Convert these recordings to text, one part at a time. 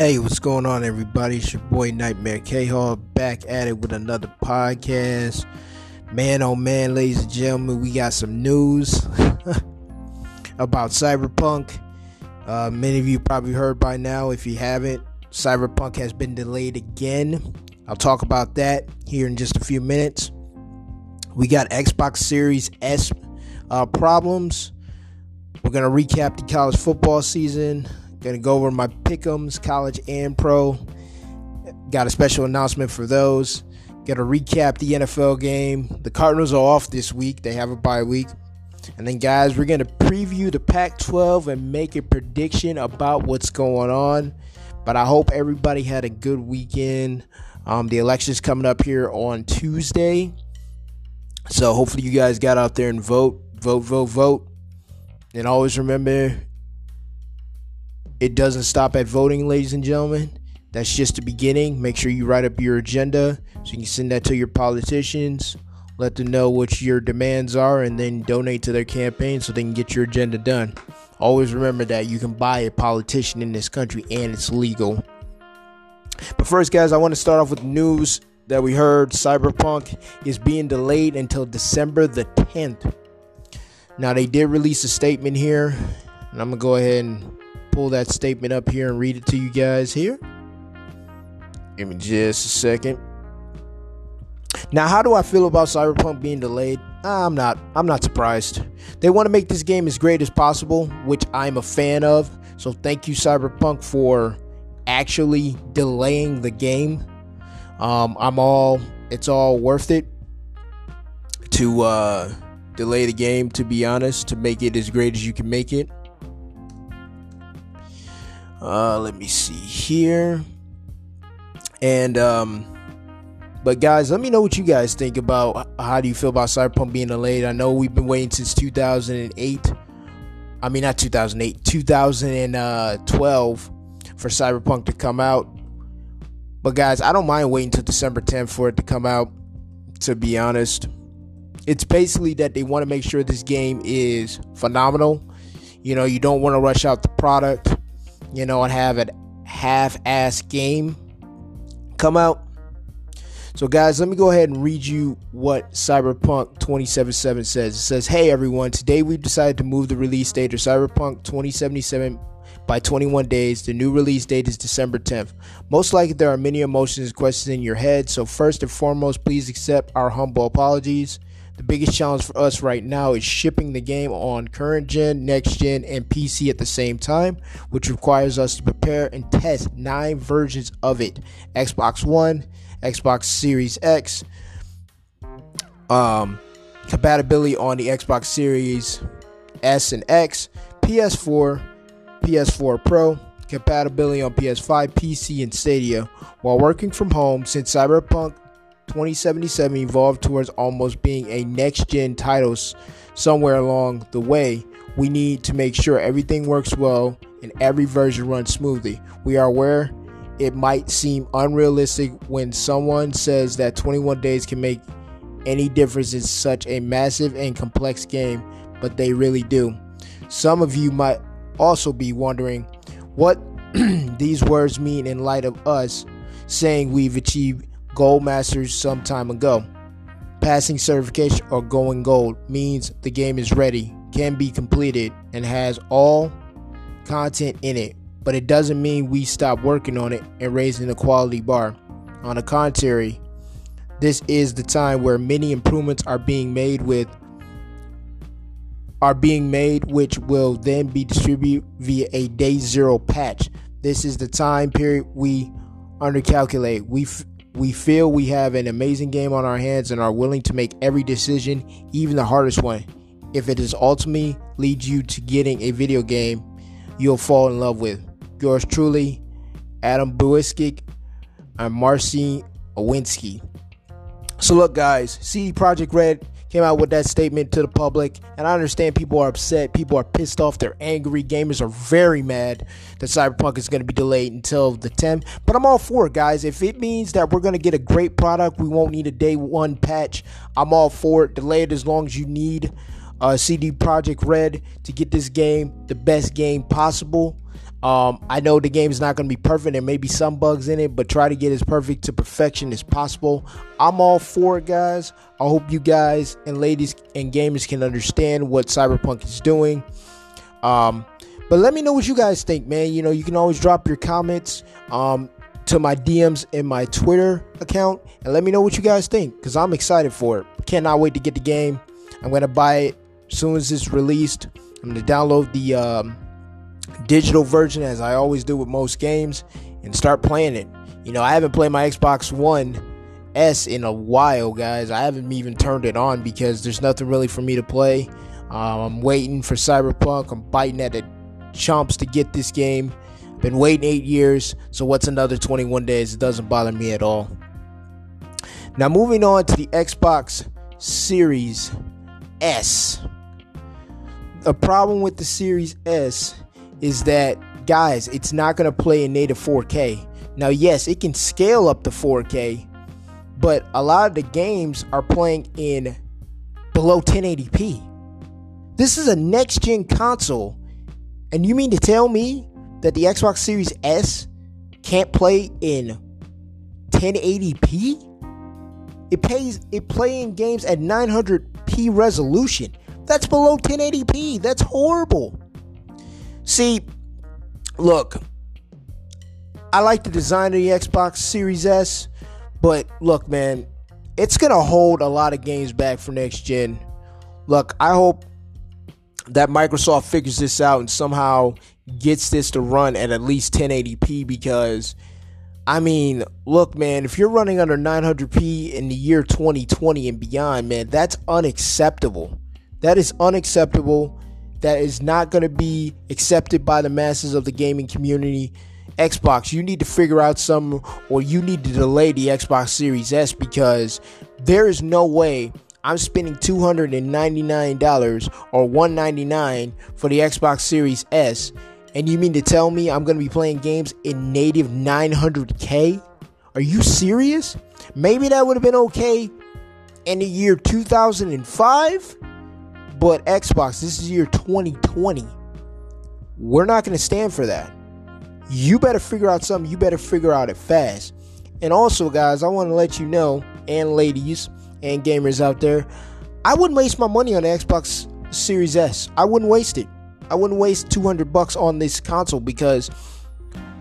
Hey, what's going on, everybody? It's your boy Nightmare K Hawk back at it with another podcast. Man, oh man, ladies and gentlemen, we got some news about Cyberpunk. Uh, many of you probably heard by now. If you haven't, Cyberpunk has been delayed again. I'll talk about that here in just a few minutes. We got Xbox Series S uh, problems. We're going to recap the college football season. Gonna go over my pick'ems, college and pro. Got a special announcement for those. Gonna recap the NFL game. The Cardinals are off this week. They have a bye week. And then, guys, we're gonna preview the Pac-12 and make a prediction about what's going on. But I hope everybody had a good weekend. Um, the election's coming up here on Tuesday. So hopefully you guys got out there and vote, vote, vote, vote. And always remember it doesn't stop at voting, ladies and gentlemen. That's just the beginning. Make sure you write up your agenda so you can send that to your politicians. Let them know what your demands are and then donate to their campaign so they can get your agenda done. Always remember that you can buy a politician in this country and it's legal. But first, guys, I want to start off with news that we heard Cyberpunk is being delayed until December the 10th. Now, they did release a statement here, and I'm going to go ahead and pull that statement up here and read it to you guys here. Give me just a second. Now, how do I feel about Cyberpunk being delayed? I'm not. I'm not surprised. They want to make this game as great as possible, which I'm a fan of. So thank you, Cyberpunk, for actually delaying the game. Um, I'm all. It's all worth it to uh, delay the game. To be honest, to make it as great as you can make it. Uh, let me see here. And um, but guys, let me know what you guys think about how do you feel about Cyberpunk being delayed. I know we've been waiting since 2008. I mean, not 2008, 2012 for Cyberpunk to come out. But guys, I don't mind waiting until December 10th for it to come out. To be honest, it's basically that they want to make sure this game is phenomenal. You know, you don't want to rush out the product you know, and have a half-ass game come out. So, guys, let me go ahead and read you what Cyberpunk 2077 says. It says, Hey everyone, today we've decided to move the release date of Cyberpunk 2077 by 21 days. The new release date is December 10th. Most likely, there are many emotions and questions in your head, so first and foremost, please accept our humble apologies. The biggest challenge for us right now is shipping the game on current gen, next gen, and PC at the same time, which requires us to prepare and test nine versions of it. Xbox One, Xbox Series X, um, compatibility on the Xbox Series S and X, PS4, PS4 Pro, compatibility on PS5, PC, and Stadia. While working from home since Cyberpunk 2077 evolved towards almost being a next gen title somewhere along the way. We need to make sure everything works well and every version runs smoothly. We are aware it might seem unrealistic when someone says that 21 days can make any difference in such a massive and complex game, but they really do. Some of you might also be wondering what these words mean in light of us saying we've achieved Gold Masters some time ago. Passing certification or going gold means the game is ready, can be completed, and has all content in it, but it doesn't mean we stop working on it and raising the quality bar. On the contrary, this is the time where many improvements are being made with are being made which will then be distributed via a day zero patch. This is the time period we undercalculate. We we feel we have an amazing game on our hands and are willing to make every decision, even the hardest one. If it is ultimately leads you to getting a video game you'll fall in love with. Yours truly, Adam Badowski and Marcin Iwiński. So look guys, CD Projekt Red came out with that statement to the public. And I understand people are upset, people are pissed off, they're angry. Gamers are very mad that Cyberpunk is going to be delayed until the 10th. But I'm all for it, guys. If it means that we're going to get a great product, we won't need a day one patch. I'm all for it. Delay it as long as you need. uh, CD Projekt Red to get this game the best game possible. Um, I know the game is not going to be perfect. There may be some bugs in it, but try to get as perfect to perfection as possible. I'm all for it, guys. I hope you guys and ladies and gamers can understand what Cyberpunk is doing. Um, but let me know what you guys think, man. You know, you can always drop your comments um, to my DMs in my Twitter account and let me know what you guys think because I'm excited for it. Cannot wait to get the game. I'm going to buy it as soon as it's released. I'm going to download the. Um, digital version as I always do with most games and start playing it. You know, I haven't played my Xbox One S in a while, guys. I haven't even turned it on because there's nothing really for me to play. Um, I'm waiting for Cyberpunk. I'm biting at the chomps to get this game. Been waiting eight years, so what's another 21 days? It doesn't bother me at all. Now, moving on to the Xbox Series S. A problem with the Series S is that guys, it's not going to play in native 4K. Now, yes, it can scale up to 4K, but a lot of the games are playing in below 1080p. This is a next gen console, and you mean to tell me that the Xbox Series S can't play in 1080p? It plays it playing games at 900p resolution. That's below 1080p. That's horrible. See, look, I like the design of the Xbox Series S, but look, man, it's going to hold a lot of games back for next gen. Look, I hope that Microsoft figures this out and somehow gets this to run at at least 1080p because I mean, look, man, if you're running under 900p in the year 2020 and beyond, man, that's unacceptable. That is unacceptable that is not going to be accepted by the masses of the gaming community. Xbox, you need to figure out some, or you need to delay the Xbox Series S because there is no way I'm spending $299 or 199 for the Xbox Series S. And you mean to tell me I'm going to be playing games in native 900K? Are you serious? Maybe that would have been okay in the year 2005 but Xbox, this is year 2020. We're not going to stand for that. You better figure out something. You better figure out it fast. And also, guys, I want to let you know, and ladies and gamers out there, I wouldn't waste my money on the Xbox Series S. I wouldn't waste it. I wouldn't waste 200 bucks on this console because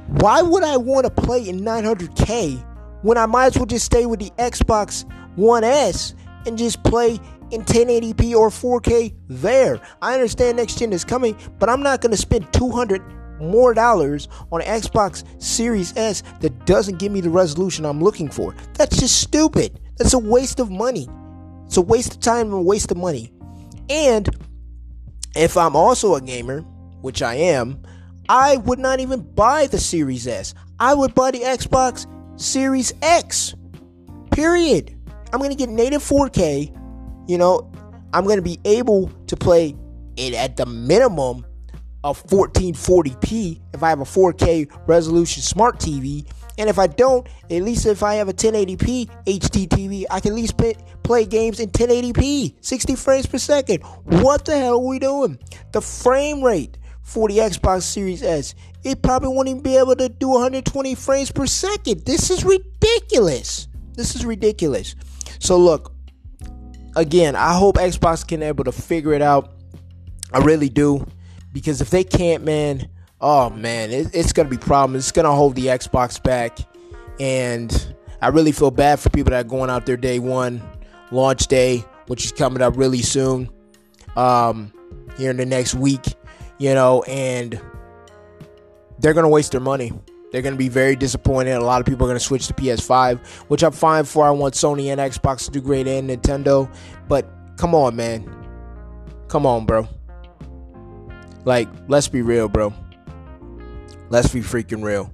why would I want to play in 900K when I might as well just stay with the Xbox One S and just play in 1080p or 4K there. I understand next gen is coming, but I'm not going to spend 200 more dollars on Xbox Series S that doesn't give me the resolution I'm looking for. That's just stupid. That's a waste of money. It's a waste of time and a waste of money. And if I'm also a gamer, which I am, I would not even buy the Series S. I would buy the Xbox Series X. Period. I'm going to get native 4K you know, I'm going to be able to play it at the minimum of 1440p if I have a 4K resolution smart TV. And if I don't, at least if I have a 1080p HD TV, I can at least play games in 1080p, 60 frames per second. What the hell are we doing? The frame rate for the Xbox Series S, it probably won't even be able to do 120 frames per second. This is ridiculous. This is ridiculous. So look, again, I hope Xbox can able to figure it out. I really do, because if they can't, man, oh man, it, it's gonna be problems. It's gonna hold the Xbox back, and I really feel bad for people that are going out there day one, launch day, which is coming up really soon, um, here in the next week, you know, and they're gonna waste their money. They're going to be very disappointed. A lot of people are going to switch to PS5, which I'm fine for. I want Sony and Xbox to do great and Nintendo. But come on, man. Come on, bro. Like, let's be real, bro. Let's be freaking real.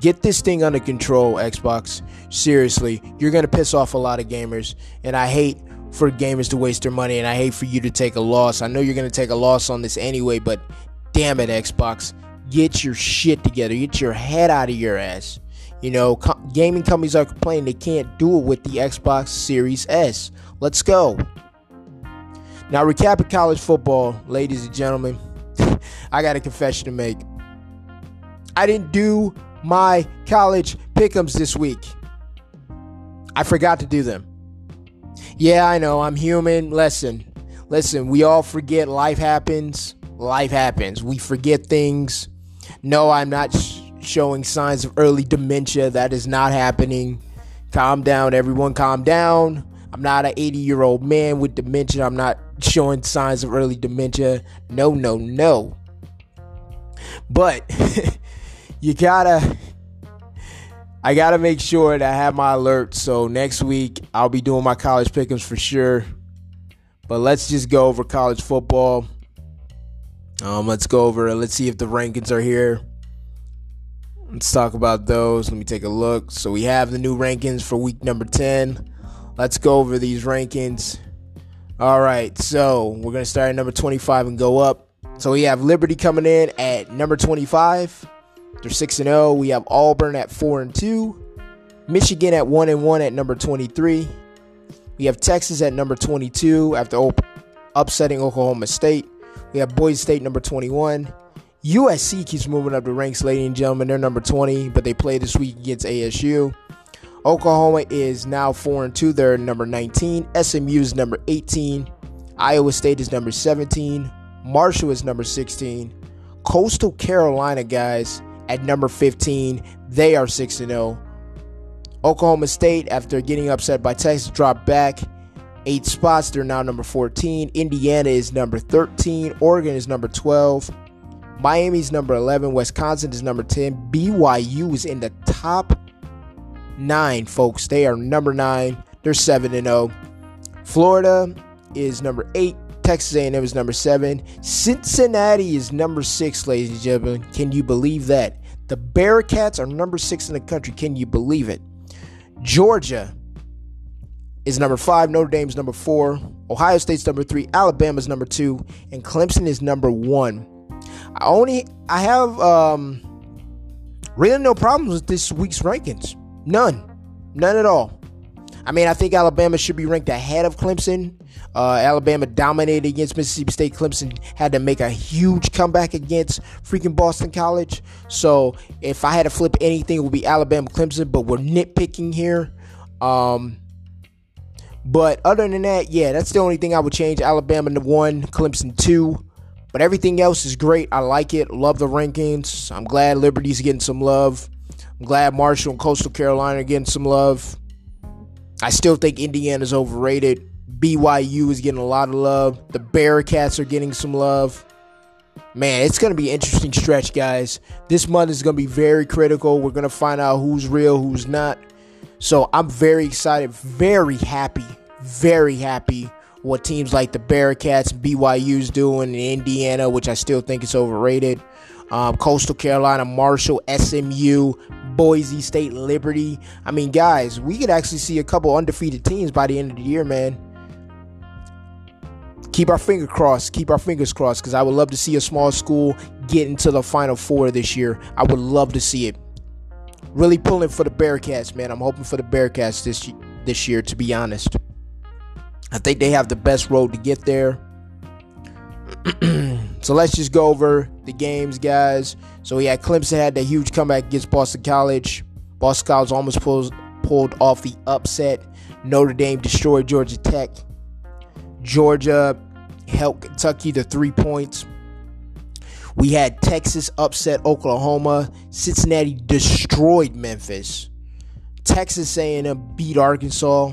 Get this thing under control, Xbox. Seriously, you're going to piss off a lot of gamers. And I hate for gamers to waste their money and I hate for you to take a loss. I know you're going to take a loss on this anyway, but damn it, Xbox get your shit together, get your head out of your ass. You know, gaming companies are complaining they can't do it with the Xbox Series S. Let's go. Now, recapping college football, ladies and gentlemen, I got a confession to make. I didn't do my college pick'ems this week. I forgot to do them. Yeah, I know, I'm human. Listen, listen, we all forget life happens. Life happens. We forget things. No, I'm not sh- showing signs of early dementia. That is not happening. Calm down, everyone, calm down. I'm not an 80 year old man with dementia. I'm not showing signs of early dementia. No, no, no. But you gotta, I gotta make sure that I have my alert. So next week I'll be doing my college pick'ems for sure. But let's just go over college football. Um, let's go over. Let's see if the rankings are here. Let's talk about those. Let me take a look. So we have the new rankings for week number 10. Let's go over these rankings. All right, so we're going to start at number 25 and go up. So we have Liberty coming in at number 25. They're 6 and 0. We have Auburn at 4 and 2. Michigan at 1 and 1 at number 23. We have Texas at number 22 after upsetting Oklahoma State. We have Boise State number 21. USC keeps moving up the ranks, ladies and gentlemen. They're number 20, but they play this week against ASU. Oklahoma is now 4 and 2. They're number 19. SMU is number 18. Iowa State is number 17. Marshall is number 16. Coastal Carolina, guys, at number 15. They are 6 and 0. Oklahoma State, after getting upset by Texas, dropped back eight spots. They're now number 14. Indiana is number 13. Oregon is number 12. Miami's number 11. Wisconsin is number 10. BYU is in the top nine, folks. They are number nine. They're 7 and 0. Florida is number 8. Texas A&M is number 7. Cincinnati is number 6, ladies and gentlemen. Can you believe that? The Bearcats are number 6 in the country. Can you believe it? Georgia is number 5, Notre Dame's number 4, Ohio State's number 3, Alabama's number 2, and Clemson is number 1. I only I have um really no problems with this week's rankings. None. None at all. I mean, I think Alabama should be ranked ahead of Clemson. Uh, Alabama dominated against Mississippi State. Clemson had to make a huge comeback against freaking Boston College. So if I had to flip anything, it would be Alabama Clemson. But we're nitpicking here. Um, but other than that, yeah, that's the only thing I would change. Alabama to one, Clemson two. But everything else is great. I like it. Love the rankings. I'm glad Liberty's getting some love. I'm glad Marshall and Coastal Carolina are getting some love. I still think Indiana's overrated. BYU is getting a lot of love. The Bearcats are getting some love. Man, it's going to be interesting stretch, guys. This month is going to be very critical. We're going to find out who's real, who's not. So I'm very excited, very happy, very happy what teams like the Bearcats, BYU's doing in Indiana, which I still think is overrated. Um, Coastal Carolina, Marshall, SMU, Boise State, Liberty. I mean, guys, we could actually see a couple undefeated teams by the end of the year, man. Keep our finger crossed. Keep our fingers crossed because I would love to see a small school get into the Final Four this year. I would love to see it. Really pulling for the Bearcats, man. I'm hoping for the Bearcats this this year, to be honest. I think they have the best road to get there. so let's just go over the games, guys. So we had Clemson had that huge comeback against Boston College. Boston College almost pulled pulled off the upset. Notre Dame destroyed Georgia Tech. Georgia held Kentucky to three points. We had Texas upset Oklahoma. Cincinnati destroyed Memphis. Texas A&M beat Arkansas.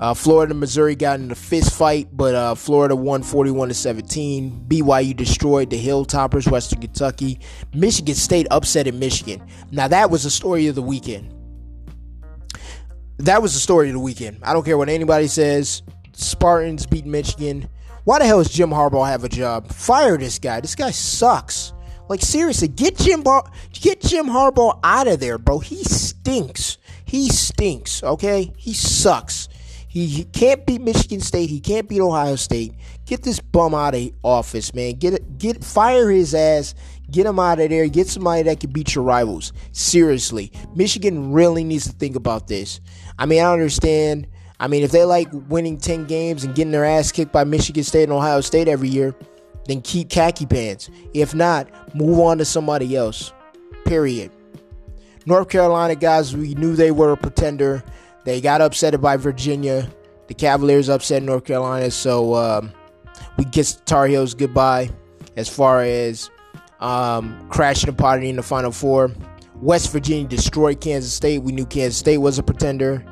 Uh, Florida and Missouri got in a fist fight, but uh, Florida won 41 to 17. BYU destroyed the Hilltoppers, Western Kentucky. Michigan State upset in Michigan. Now that was the story of the weekend. That was the story of the weekend. I don't care what anybody says. Spartans beat Michigan. Why the hell does Jim Harbaugh have a job? Fire this guy. This guy sucks. Like seriously, get Jim Bar- get Jim Harbaugh out of there, bro. He stinks. He stinks. Okay, he sucks. He, he can't beat Michigan State. He can't beat Ohio State. Get this bum out of office, man. Get get fire his ass. Get him out of there. Get somebody that can beat your rivals. Seriously, Michigan really needs to think about this. I mean, I understand. I mean, if they like winning 10 games and getting their ass kicked by Michigan State and Ohio State every year, then keep khaki pants. If not, move on to somebody else. Period. North Carolina guys, we knew they were a pretender. They got upset by Virginia. The Cavaliers upset North Carolina, so um, we kiss Tar Heels goodbye as far as um, crashing the party in the Final Four. West Virginia destroyed Kansas State. We knew Kansas State was a pretender.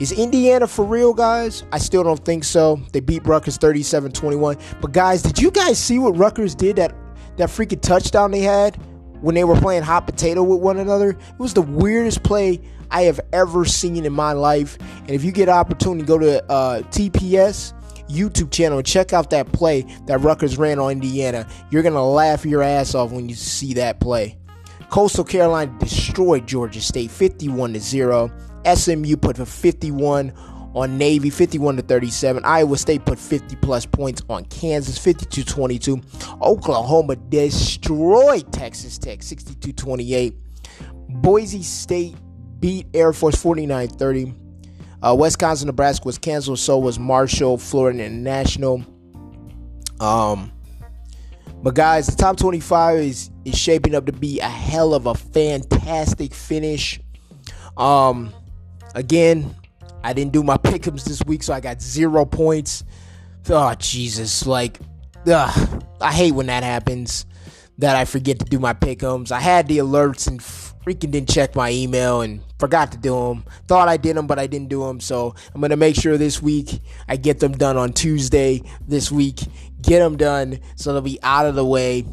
Is Indiana for real, guys? I still don't think so. They beat Rutgers 37 21. But, guys, did you guys see what Rutgers did that, that freaking touchdown they had when they were playing hot potato with one another? It was the weirdest play I have ever seen in my life. And if you get an opportunity, go to uh, TPS YouTube channel and check out that play that Rutgers ran on Indiana. You're going to laugh your ass off when you see that play. Coastal Carolina destroyed Georgia State 51 to 0. SMU put 51 on Navy 51 to 37. Iowa State put 50 plus points on Kansas 52 22. Oklahoma destroyed Texas Tech 62 28. Boise State beat Air Force 49 30. Uh, Wisconsin, Nebraska was canceled. So was Marshall, Florida International. Um, but guys, the top 25 is is shaping up to be a hell of a fantastic finish. Um, again, I didn't do my pickups this week, so I got zero points. Oh Jesus! Like, ugh, I hate when that happens. That I forget to do my pick'ems. I had the alerts and freaking didn't check my email and forgot to do them. Thought I did them, but I didn't do them. So I'm gonna make sure this week I get them done on Tuesday. This week, get them done so they'll be out of the way.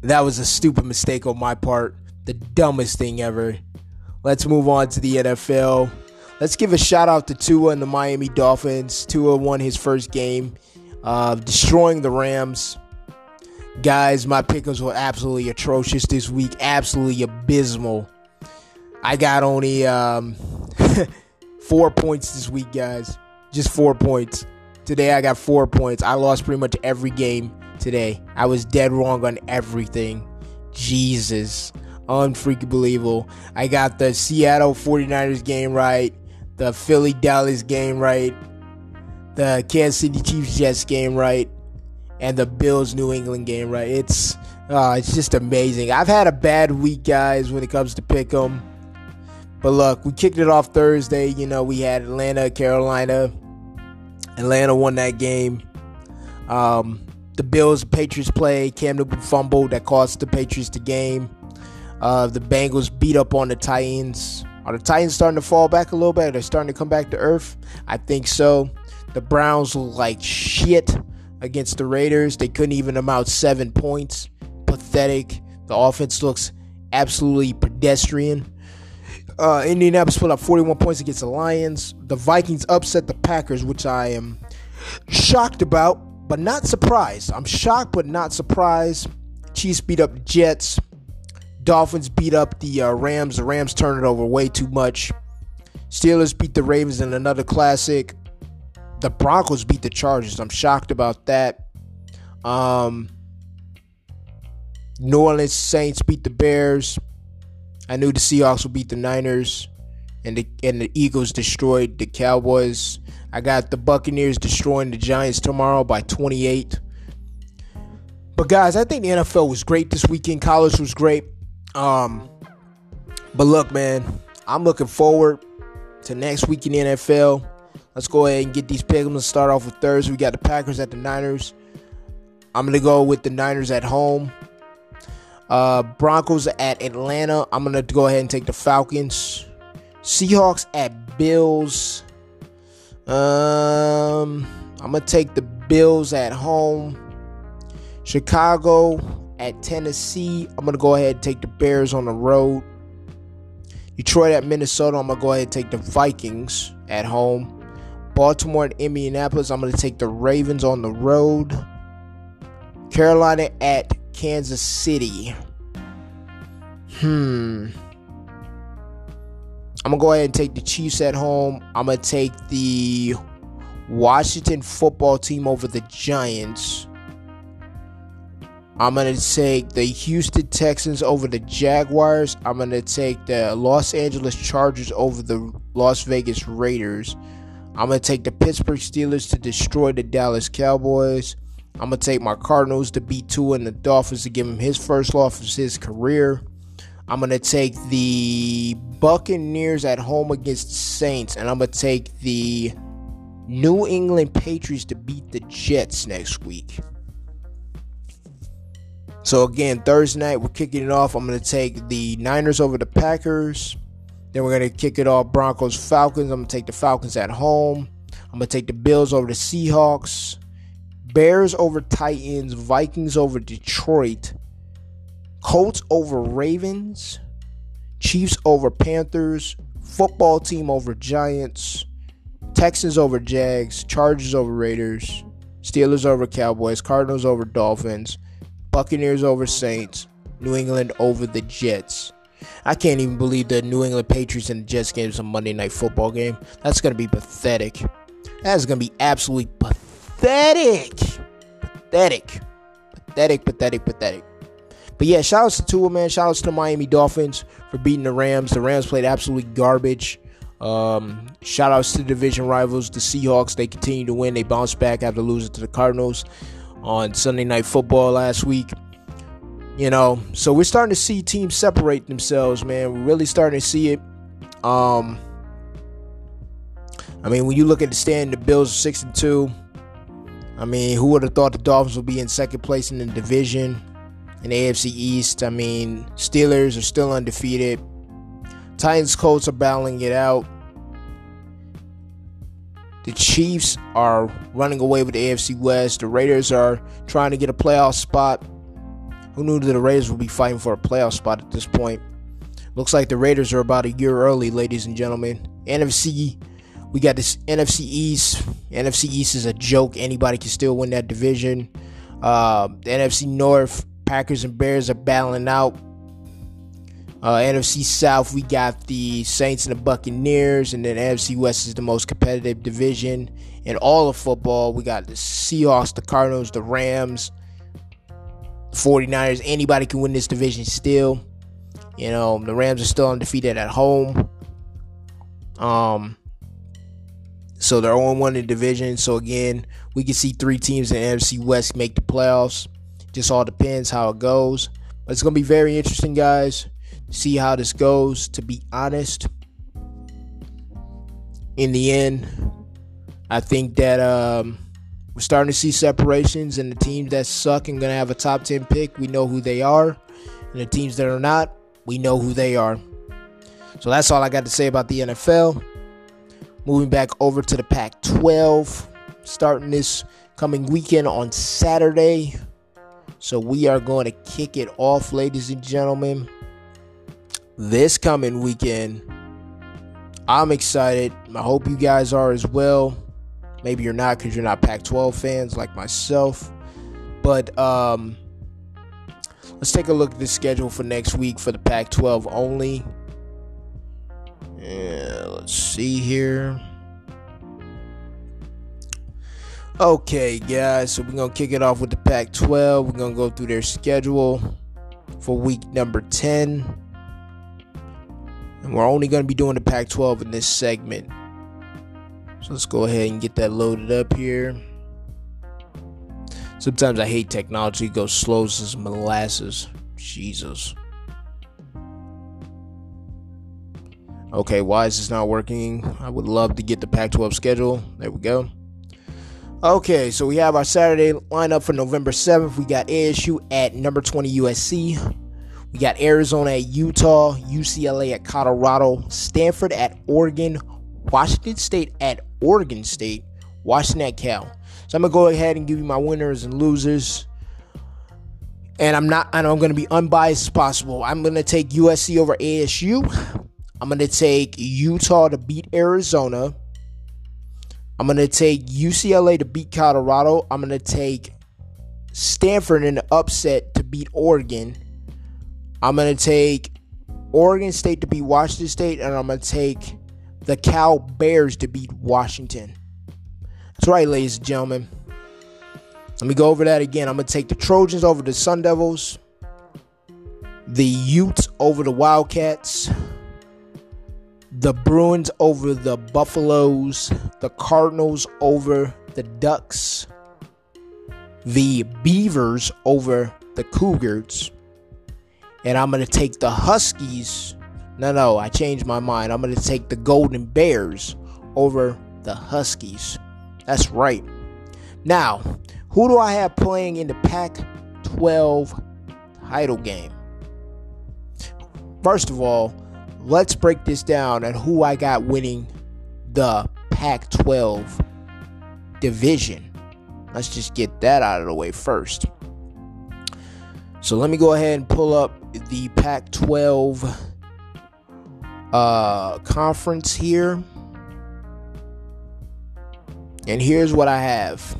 That was a stupid mistake on my part. The dumbest thing ever. Let's move on to the NFL. Let's give a shout out to Tua and the Miami Dolphins. Tua won his first game, uh, destroying the Rams. Guys, my pickers were absolutely atrocious this week. Absolutely abysmal. I got only um, four points this week, guys. Just four points. Today I got four points. I lost pretty much every game today. I was dead wrong on everything. Jesus. Unfreaking believable. I got the Seattle 49ers game right, the Philly Dallas game right, the Kansas City Chiefs Jets game right, and the Bills New England game right. It's uh, it's just amazing. I've had a bad week, guys, when it comes to pick 'em. But look, we kicked it off Thursday. You know, we had Atlanta, Carolina. Atlanta won that game. Um, the Bills, Patriots play. Cam Newton fumbled that cost the Patriots the game. Uh, the Bengals beat up on the Titans. Are the Titans starting to fall back a little bit? Are They're starting to come back to earth. I think so. The Browns look like shit against the Raiders. They couldn't even amount seven points. Pathetic. The offense looks absolutely pedestrian. Uh, Indianapolis put up 41 points against the Lions. The Vikings upset the Packers, which I am shocked about, but not surprised. I'm shocked, but not surprised. Chiefs beat up Jets. Dolphins beat up the uh, Rams. The Rams turned it over way too much. Steelers beat the Ravens in another classic. The Broncos beat the Chargers. I'm shocked about that. Um, New Orleans Saints beat the Bears. I knew the Seahawks would beat the Niners, and the and the Eagles destroyed the Cowboys. I got the Buccaneers destroying the Giants tomorrow by 28. But guys, I think the NFL was great this weekend. College was great. Um, but look, man, I'm looking forward to next week in the NFL. Let's go ahead and get these picks. Let's start off with Thursday. We got the Packers at the Niners. I'm gonna go with the Niners at home. Uh, Broncos at Atlanta. I'm gonna go ahead and take the Falcons. Seahawks at Bills. Um, I'm gonna take the Bills at home. Chicago at Tennessee. I'm gonna go ahead and take the Bears on the road. Detroit at Minnesota. I'm gonna go ahead and take the Vikings at home. Baltimore at Indianapolis. I'm gonna take the Ravens on the road. Carolina at Kansas City. Hmm. I'm gonna go ahead and take the Chiefs at home. I'm gonna take the Washington football team over the Giants. I'm gonna take the Houston Texans over the Jaguars. I'm gonna take the Los Angeles Chargers over the Las Vegas Raiders. I'm going to take the Pittsburgh Steelers to destroy the Dallas Cowboys. I'm going to take my Cardinals to beat Tua and the Dolphins to give him his first loss of his career. I'm going to take the Buccaneers at home against the Saints, and I'm going to take the New England Patriots to beat the Jets next week. So again, Thursday night we're kicking it off. I'm going to take the Niners over the Packers. Then we're going to kick it off Broncos Falcons. I'm going to take the Falcons at home. I'm going to take the Bills over the Seahawks. Bears over Titans, Vikings over Detroit, Colts over Ravens, Chiefs over Panthers, football team over Giants, Texans over Jags, Chargers over Raiders, Steelers over Cowboys, Cardinals over Dolphins, Buccaneers over Saints, New England over the Jets. I can't even believe the New England Patriots and the Jets game is a Monday night football game. That's going to be pathetic. That is going to be absolutely pathetic. Pathetic. Pathetic, pathetic, pathetic. But yeah, shout outs to Tua, man. Shout outs to the Miami Dolphins for beating the Rams. The Rams played absolutely garbage. Um, shout outs to the division rivals, the Seahawks. They continue to win. They bounce back after losing to the Cardinals on Sunday Night Football last week. You know, so we're starting to see teams separate themselves, man. We're really starting to see it. Um, I mean, when you look at the stand, the Bills are six and two. I mean, who would have thought the Dolphins would be in second place in the division in the AFC East? I mean, Steelers are still undefeated. Titans, Colts are battling it out. The Chiefs are running away with the AFC West. The Raiders are trying to get a playoff spot. Who knew that the Raiders would be fighting for a playoff spot at this point? Looks like the Raiders are about a year early, ladies and gentlemen. NFC, we got this NFC East. NFC East is a joke. Anybody can still win that division. Uh, the NFC North, Packers and Bears are battling out. Uh, NFC South, we got the Saints and the Buccaneers, and then NFC West is the most competitive division in all of football. We got the Seahawks, the Cardinals, the Rams, 49ers, anybody can win this division still. You know, the Rams are still undefeated at home. Um, so they're on one in the division. So again, we can see three teams in NFC West make the playoffs. Just all depends how it goes. But it's gonna be very interesting, guys. See how this goes. To be honest, in the end, I think that um we're starting to see separations, and the teams that suck and to have a top 10 pick, we know who they are. And the teams that are not, we know who they are. So that's all I got to say about the NFL. Moving back over to the Pac 12, starting this coming weekend on Saturday. So we are going to kick it off, ladies and gentlemen. This coming weekend, I'm excited. I hope you guys are as well. Maybe you're not because you're not Pac 12 fans like myself. But um, let's take a look at the schedule for next week for the Pac 12 only. Yeah, let's see here. Okay, guys, so we're going to kick it off with the Pac 12. We're going to go through their schedule for week number 10. And we're only going to be doing the Pac 12 in this segment. So let's go ahead and get that loaded up here. Sometimes I hate technology, it goes slow as molasses. Jesus. Okay, why is this not working? I would love to get the Pac 12 schedule. There we go. Okay, so we have our Saturday lineup for November 7th. We got ASU at number 20 USC. We got Arizona at Utah, UCLA at Colorado, Stanford at Oregon, Washington State at Oregon State, Washington at Cal. So I'm gonna go ahead and give you my winners and losers. And I'm not and I'm gonna be unbiased as possible. I'm gonna take USC over ASU. I'm gonna take Utah to beat Arizona. I'm gonna take UCLA to beat Colorado. I'm gonna take Stanford in the upset to beat Oregon. I'm gonna take Oregon State to beat Washington State, and I'm gonna take the Cal Bears to beat Washington. That's right, ladies and gentlemen. Let me go over that again. I'm going to take the Trojans over the Sun Devils, the Utes over the Wildcats, the Bruins over the Buffaloes, the Cardinals over the Ducks, the Beavers over the Cougars, and I'm going to take the Huskies. No, no, I changed my mind. I'm going to take the Golden Bears over the Huskies. That's right. Now, who do I have playing in the Pac 12 title game? First of all, let's break this down and who I got winning the Pac 12 division. Let's just get that out of the way first. So let me go ahead and pull up the Pac 12 uh, conference here. And here's what I have.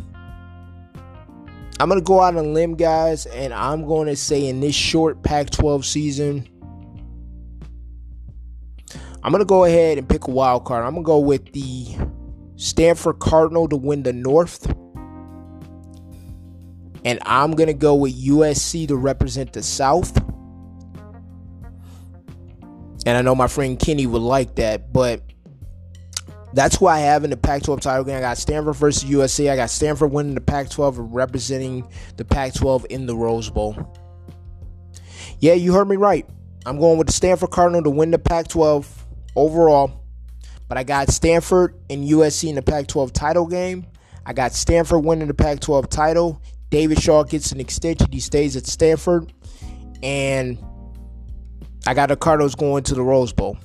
I'm going to go out on a limb, guys, and I'm going to say in this short Pac 12 season, I'm going to go ahead and pick a wild card. I'm going to go with the Stanford Cardinal to win the North. And I'm going to go with USC to represent the South. And I know my friend Kenny would like that, but that's who I have in the Pac 12 title game. I got Stanford versus USC. I got Stanford winning the Pac 12 and representing the Pac 12 in the Rose Bowl. Yeah, you heard me right. I'm going with the Stanford Cardinal to win the Pac 12 overall. But I got Stanford and USC in the Pac 12 title game. I got Stanford winning the Pac 12 title. David Shaw gets an extension. He stays at Stanford. And I got the Cardinals going to the Rose Bowl.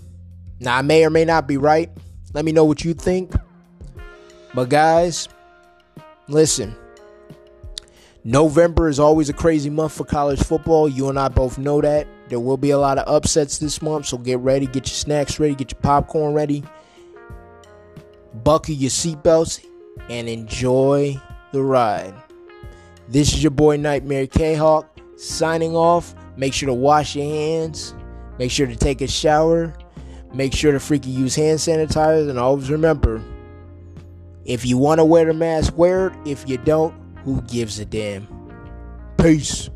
Now, I may or may not be right. Let me know what you think. But, guys, listen. November is always a crazy month for college football. You and I both know that. There will be a lot of upsets this month, so get ready, get your snacks ready, get your popcorn ready, buckle your seatbelts, and enjoy the ride. This is your boy Nightmare K Hawk signing off. Make sure to wash your hands, make sure to take a shower, make sure to freaking use hand sanitizer, and always remember if you want to wear the mask, wear it. If you don't, who gives a damn? Peace.